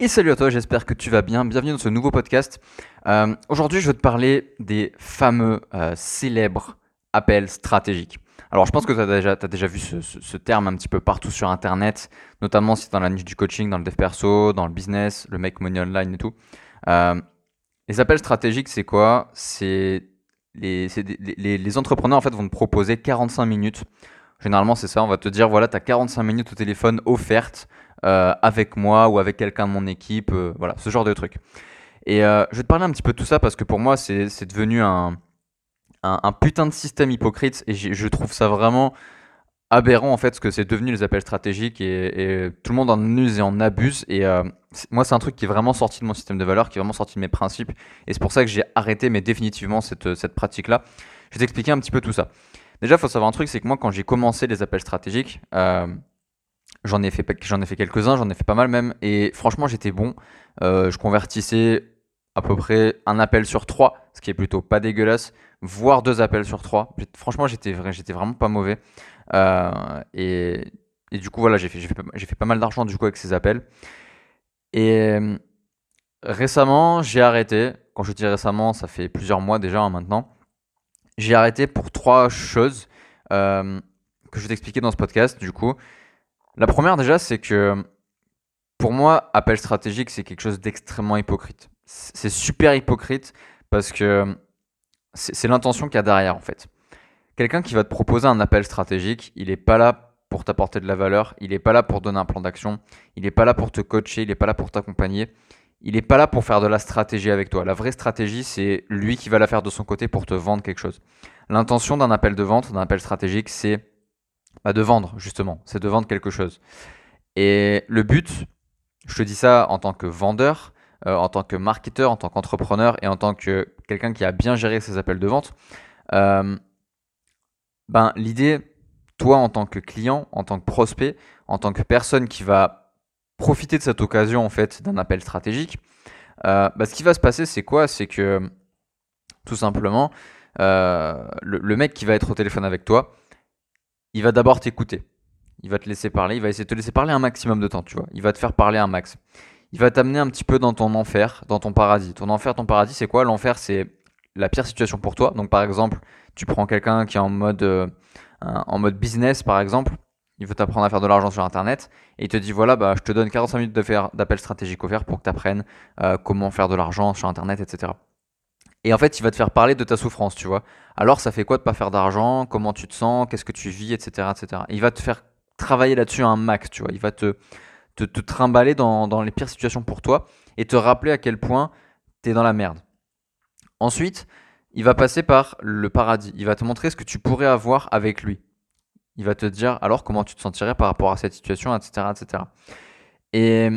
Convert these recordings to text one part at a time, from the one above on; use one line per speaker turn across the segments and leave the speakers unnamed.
Et salut à toi, j'espère que tu vas bien. Bienvenue dans ce nouveau podcast. Euh, aujourd'hui, je vais te parler des fameux euh, célèbres appels stratégiques. Alors, je pense que tu as déjà, vu ce, terme un petit peu partout sur Internet, notamment si tu dans la niche du coaching, dans le dev perso, dans le business, le make money online et tout. Euh, les appels stratégiques, c'est quoi? C'est les, les, les, entrepreneurs en fait vont te proposer 45 minutes. Généralement, c'est ça. On va te dire voilà, tu as 45 minutes au téléphone offertes euh, avec moi ou avec quelqu'un de mon équipe. Euh, voilà, ce genre de truc. Et euh, je vais te parler un petit peu de tout ça parce que pour moi, c'est devenu un, un, putain de système hypocrite et je trouve ça vraiment aberrant en fait ce que c'est devenu les appels stratégiques et, tout le monde en use et en abuse et moi c'est un truc qui est vraiment sorti de mon système de valeurs qui est vraiment sorti de mes principes et c'est pour ça que j'ai arrêté mais définitivement cette, cette pratique là je vais t'expliquer un petit peu tout ça déjà il faut savoir un truc c'est que moi quand j'ai commencé les appels stratégiques J'en ai fait, j'en ai fait quelques-uns, j'en ai fait pas mal même, et franchement j'étais bon. Euh, je convertissais à peu près un appel sur trois, ce qui est plutôt pas dégueulasse, voire deux appels sur trois. Franchement j'étais, vraiment pas mauvais. Euh, et, du coup voilà, j'ai fait, pas mal d'argent du coup avec ces appels. Et euh, récemment j'ai arrêté. Quand je dis récemment, ça fait plusieurs mois déjà hein, maintenant. J'ai arrêté pour trois choses que je vais t'expliquer dans ce podcast du coup. La première déjà, c'est que pour moi, appel stratégique, c'est quelque chose d'extrêmement hypocrite. C'est super hypocrite parce que c'est l'intention qu'il y a derrière en fait. Quelqu'un qui va te proposer un appel stratégique, il n'est pas là pour t'apporter de la valeur, il n'est pas là pour donner un plan d'action, il n'est pas là pour te coacher, il n'est pas là pour t'accompagner, il n'est pas là pour faire de la stratégie avec toi. La vraie stratégie, c'est lui qui va la faire de son côté pour te vendre quelque chose. L'intention d'un appel de vente, d'un appel stratégique, c'est bah, de vendre, justement. C'est de vendre quelque chose. Et le but, je te dis ça en tant que vendeur, euh, en tant que marketeur, en tant qu'entrepreneur et en tant que quelqu'un qui a bien géré ses appels de vente. Euh, ben, l'idée, toi en tant que client, en tant que prospect, en tant que personne qui va profiter de cette occasion en fait d'un appel stratégique, euh, bah, ce qui va se passer, c'est quoi? C'est que tout simplement, le, mec qui va être au téléphone avec toi, il va d'abord t'écouter. Il va te laisser parler, il va essayer de te laisser parler un maximum de temps, tu vois. Il va te faire parler un max. Il va t'amener un petit peu dans ton enfer, dans ton paradis. Ton enfer, ton paradis, c'est quoi? L'enfer, c'est la pire situation pour toi. Donc par exemple, tu prends quelqu'un qui est en mode, euh, en mode business, par exemple, il veut t'apprendre à faire de l'argent sur Internet, et il te dit, voilà, bah, je te donne 45 minutes d'appel stratégique offert pour que tu apprennes euh, comment faire de l'argent sur Internet, etc. Et en fait, il va te faire parler de ta souffrance, tu vois. Alors, ça fait quoi de pas faire d'argent? Comment tu te sens? Qu'est-ce que tu vis? Etc. etc. il va te faire travailler là-dessus un max, tu vois. Il va te, te, trimballer dans, dans, les pires situations pour toi et te rappeler à quel point tu es dans la merde. Ensuite, il va passer par le paradis. Il va te montrer ce que tu pourrais avoir avec lui. Il va te dire alors comment tu te sentirais par rapport à cette situation, etc. etc. Et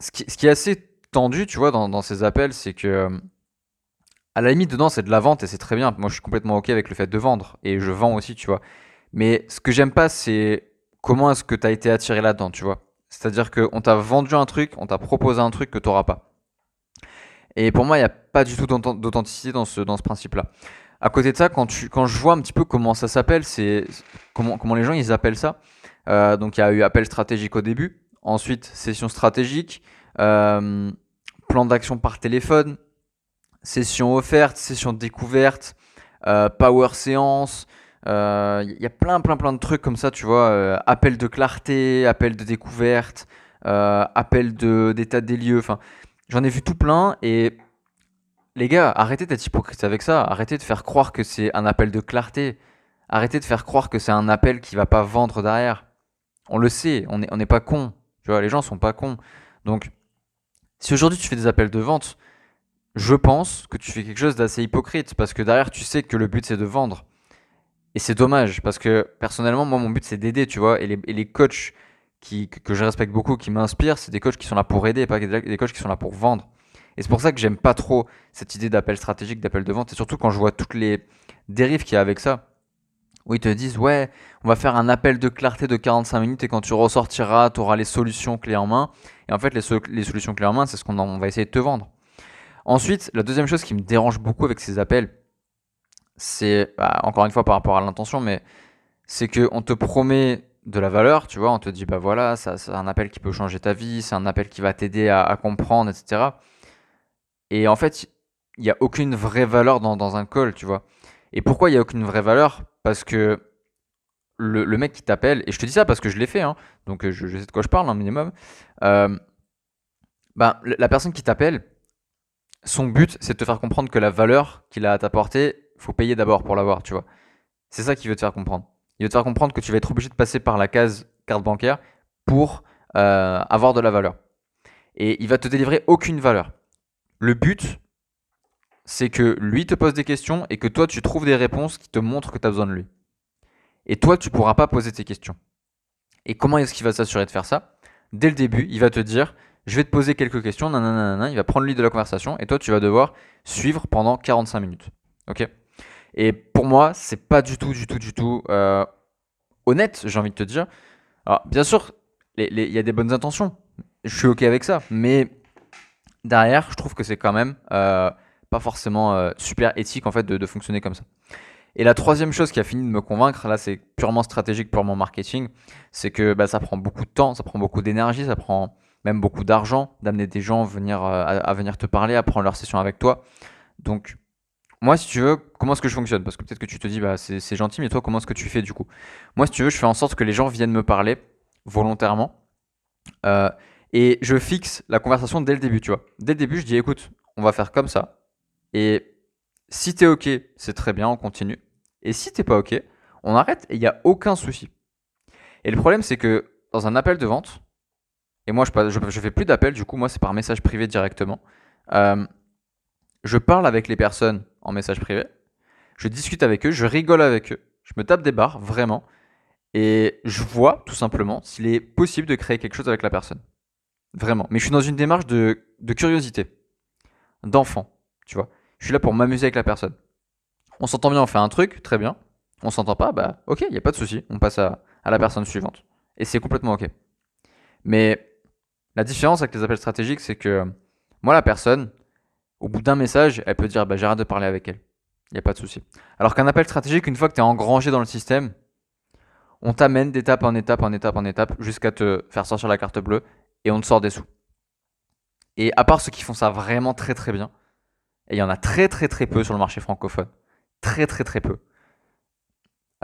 ce qui, ce qui est assez tendu, tu vois, dans, ces appels, c'est que à la limite, dedans, c'est de la vente et c'est très bien. Moi, je suis complètement OK avec le fait de vendre. Et je vends aussi, tu vois. Mais ce que j'aime pas, c'est comment est-ce que tu as été attiré là-dedans, tu vois. C'est-à-dire qu'on t'a vendu un truc, on t'a proposé un truc que tu n'auras pas. Et pour moi, il n'y a pas du tout d'authenticité dans dans ce principe-là. À côté de ça, quand, tu, quand je vois un petit peu comment ça s'appelle, c'est comment, comment les gens ils appellent ça. Euh, donc il y a eu appel stratégique au début, ensuite session stratégique, euh, plan d'action par téléphone, session offerte, session découverte, euh, power séance. Il y a plein, plein, plein de trucs comme ça, tu vois. Appel de clarté, appel de découverte, appel d'état des lieux. Enfin, j'en ai vu tout plein et les gars, arrêtez d'être hypocrite avec ça. Arrêtez de faire croire que c'est un appel de clarté. Arrêtez de faire croire que c'est un appel qui va pas vendre derrière. On le sait, on n'est on pas con. Tu vois, les gens sont pas cons. Donc, si aujourd'hui tu fais des appels de vente, je pense que tu fais quelque chose d'assez hypocrite parce que derrière tu sais que le but c'est de vendre. Et c'est dommage parce que personnellement, moi mon but c'est d'aider, tu vois. Et les, les coachs qui, que je respecte beaucoup, qui m'inspirent, c'est des coachs qui sont là pour aider, pas des coachs qui sont là pour vendre. Et c'est pour ça que j'aime pas trop cette idée d'appel stratégique, d'appel de vente. Et surtout quand je vois toutes les dérives qu'il y a avec ça. Où ils te disent, ouais, on va faire un appel de clarté de 45 minutes et quand tu ressortiras, tu auras les solutions clés en main. Et en fait, les, solutions clés en main, c'est ce qu'on va essayer de te vendre. Ensuite, la deuxième chose qui me dérange beaucoup avec ces appels, c'est, bah, encore une fois par rapport à l'intention, mais c'est qu'on te promet de la valeur, tu vois, on te dit, bah voilà, c'est un appel qui peut changer ta vie, c'est un appel qui va t'aider à, comprendre, etc. Et en fait, il n'y a aucune vraie valeur dans, un call, tu vois. Et pourquoi il n'y a aucune vraie valeur? Parce que le, mec qui t'appelle, et je te dis ça parce que je l'ai fait, hein, donc je, sais de quoi je parle un minimum, euh, bah, la personne qui t'appelle, son but, c'est de te faire comprendre que la valeur qu'il a à t'apporter, faut payer d'abord pour l'avoir, tu vois. C'est ça qu'il veut te faire comprendre. Il veut te faire comprendre que tu vas être obligé de passer par la case carte bancaire pour euh, avoir de la valeur. Et il va te délivrer aucune valeur. Le but, c'est que lui te pose des questions et que toi, tu trouves des réponses qui te montrent que tu as besoin de lui. Et toi, tu ne pourras pas poser tes questions. Et comment est-ce qu'il va s'assurer de faire ça? Dès le début, il va te dire je vais te poser quelques questions, nanana, il va prendre le de la conversation et toi tu vas devoir suivre pendant 45 minutes. Ok? Et pour moi, c'est pas du tout, du tout, du tout euh, honnête, j'ai envie de te dire. Alors, bien sûr, il y a des bonnes intentions, je suis ok avec ça, mais derrière, je trouve que c'est quand même euh, pas forcément euh, super éthique en fait de, fonctionner comme ça. Et la troisième chose qui a fini de me convaincre, là c'est purement stratégique, purement marketing, c'est que bah, ça prend beaucoup de temps, ça prend beaucoup d'énergie, ça prend même beaucoup d'argent, d'amener des gens euh, à, venir te parler, à prendre leur session avec toi. Donc, moi, si tu veux, comment est-ce que je fonctionne? Parce que peut-être que tu te dis, bah, c'est gentil, mais toi, comment est-ce que tu fais du coup? Moi, si tu veux, je fais en sorte que les gens viennent me parler volontairement. Euh, et je fixe la conversation dès le début, tu vois. Dès le début, je dis, écoute, on va faire comme ça. Et si t'es OK, c'est très bien, on continue. Et si t'es pas OK, on arrête et il n'y a aucun souci. Et le problème, c'est que dans un appel de vente, et moi, je, je, fais plus d'appels, du coup, moi, c'est par message privé directement. Euh, je parle avec les personnes en message privé, je discute avec eux, je rigole avec eux, je me tape des barres, vraiment, et je vois tout simplement s'il est possible de créer quelque chose avec la personne. Vraiment. Mais je suis dans une démarche de, curiosité, d'enfant, tu vois. Je suis là pour m'amuser avec la personne. On s'entend bien, on fait un truc, très bien. On s'entend pas, bah ok, il n'y a pas de souci, on passe à, à la personne suivante. Et c'est complètement ok. Mais la différence avec les appels stratégiques, c'est que moi, la personne, au bout d'un message, elle peut dire bah, j'arrête de parler avec elle. Il n'y a pas de souci. Alors qu'un appel stratégique, une fois que tu es engrangé dans le système, on t'amène d'étape en étape, en étape, en étape, jusqu'à te faire sortir la carte bleue et on te sort des sous. Et à part ceux qui font ça vraiment très très bien, et il y en a très très très peu sur le marché francophone, très très très peu,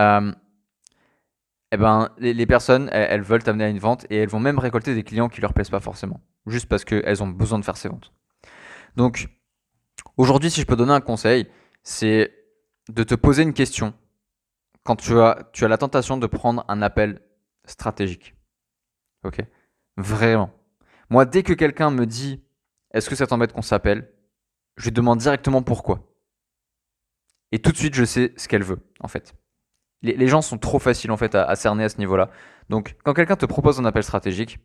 euh, eh ben, les, personnes, elles, veulent t'amener à une vente et elles vont même récolter des clients qui leur plaisent pas forcément, juste parce qu'elles ont besoin de faire ces ventes. Donc, aujourd'hui, si je peux donner un conseil, c'est de te poser une question quand tu as, tu as la tentation de prendre un appel stratégique. Ok? Vraiment. Moi, dès que quelqu'un me dit Est-ce que ça t'embête qu'on s'appelle? Je lui demande directement pourquoi. Et tout de suite, je sais ce qu'elle veut, en fait les, gens sont trop faciles en fait à, cerner à ce niveau-là. Donc quand quelqu'un te propose un appel stratégique,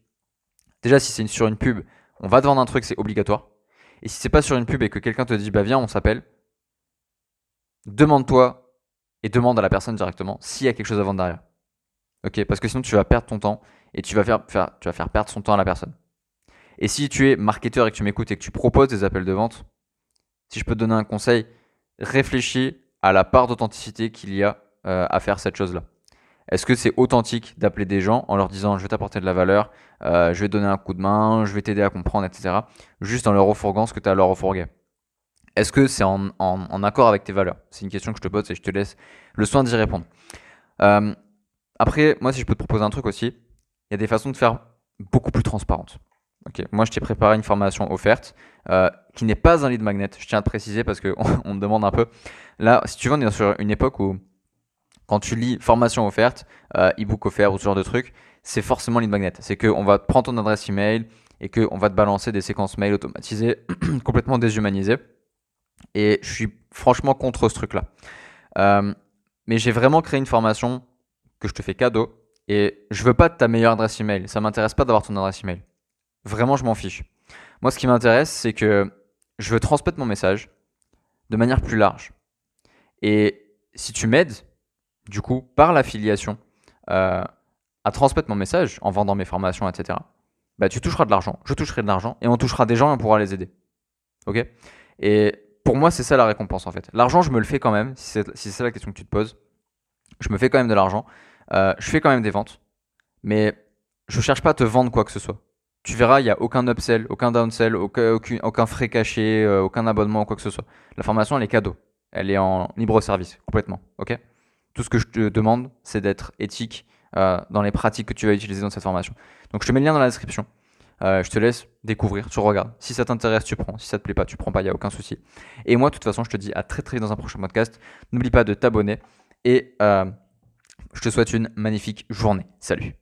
déjà si c'est sur une pub, on va te vendre un truc, c'est obligatoire. Et si c'est pas sur une pub et que quelqu'un te dit bah viens on s'appelle, demande-toi et demande à la personne directement s'il y a quelque chose à vendre derrière. Ok, parce que sinon tu vas perdre ton temps et tu vas faire, tu vas faire perdre son temps à la personne. Et si tu es marketeur et que tu m'écoutes et que tu proposes des appels de vente, si je peux te donner un conseil, réfléchis à la part d'authenticité qu'il y a euh, à faire cette chose-là Est-ce que c'est authentique d'appeler des gens en leur disant je vais t'apporter de la valeur, euh, je vais te donner un coup de main, je vais t'aider à comprendre, etc. Juste en leur refourguant ce que tu as à leur refourguer? Est-ce que c'est en, en, accord avec tes valeurs? C'est une question que je te pose et je te laisse le soin d'y répondre. Euh, après, moi, si je peux te proposer un truc aussi, il y a des façons de faire beaucoup plus transparentes. Ok, moi je t'ai préparé une formation offerte qui n'est pas un lead magnet. Je tiens à te préciser parce qu'on on me demande un peu. Là, si tu veux, on est sur une époque où quand tu lis formation offerte, euh, e-book offert ou ce genre de truc, c'est forcément lead magnet. C'est qu'on va prendre ton adresse email et qu'on va te balancer des séquences mail automatisées, complètement déshumanisées. Et je suis franchement contre ce truc-là. Euh, mais j'ai vraiment créé une formation que je te fais cadeau et je veux pas ta meilleure adresse email. Ça m'intéresse pas d'avoir ton adresse email. Vraiment, je m'en fiche. Moi, ce qui m'intéresse, c'est que je veux transmettre mon message de manière plus large. Et si tu m'aides, du coup, par l'affiliation, euh, à transmettre mon message en vendant mes formations, etc., bah, tu toucheras de l'argent, je toucherai de l'argent, et on touchera des gens et on pourra les aider. Ok? Et pour moi, c'est ça la récompense en fait. L'argent, je me le fais quand même, si c'est la question que tu te poses. Je me fais quand même de l'argent. Euh, je fais quand même des ventes. mais je cherche pas à te vendre quoi que ce soit. Tu verras, il n'y a aucun upsell, aucun downsell, aucun, aucun, frais caché, euh, aucun abonnement, quoi que ce soit. La formation, elle est cadeau. Elle est en libre service, complètement. ok? Tout ce que je te demande, c'est d'être éthique euh, dans les pratiques que tu vas utiliser dans cette formation. Donc je te mets le lien dans la description. Je te laisse découvrir, tu regardes. Si ça t'intéresse, tu prends. Si ça te plaît pas, tu prends pas, il n'y a aucun souci. Et moi, de toute façon, je te dis à très très vite dans un prochain podcast. N'oublie pas de t'abonner et je te souhaite une magnifique journée. Salut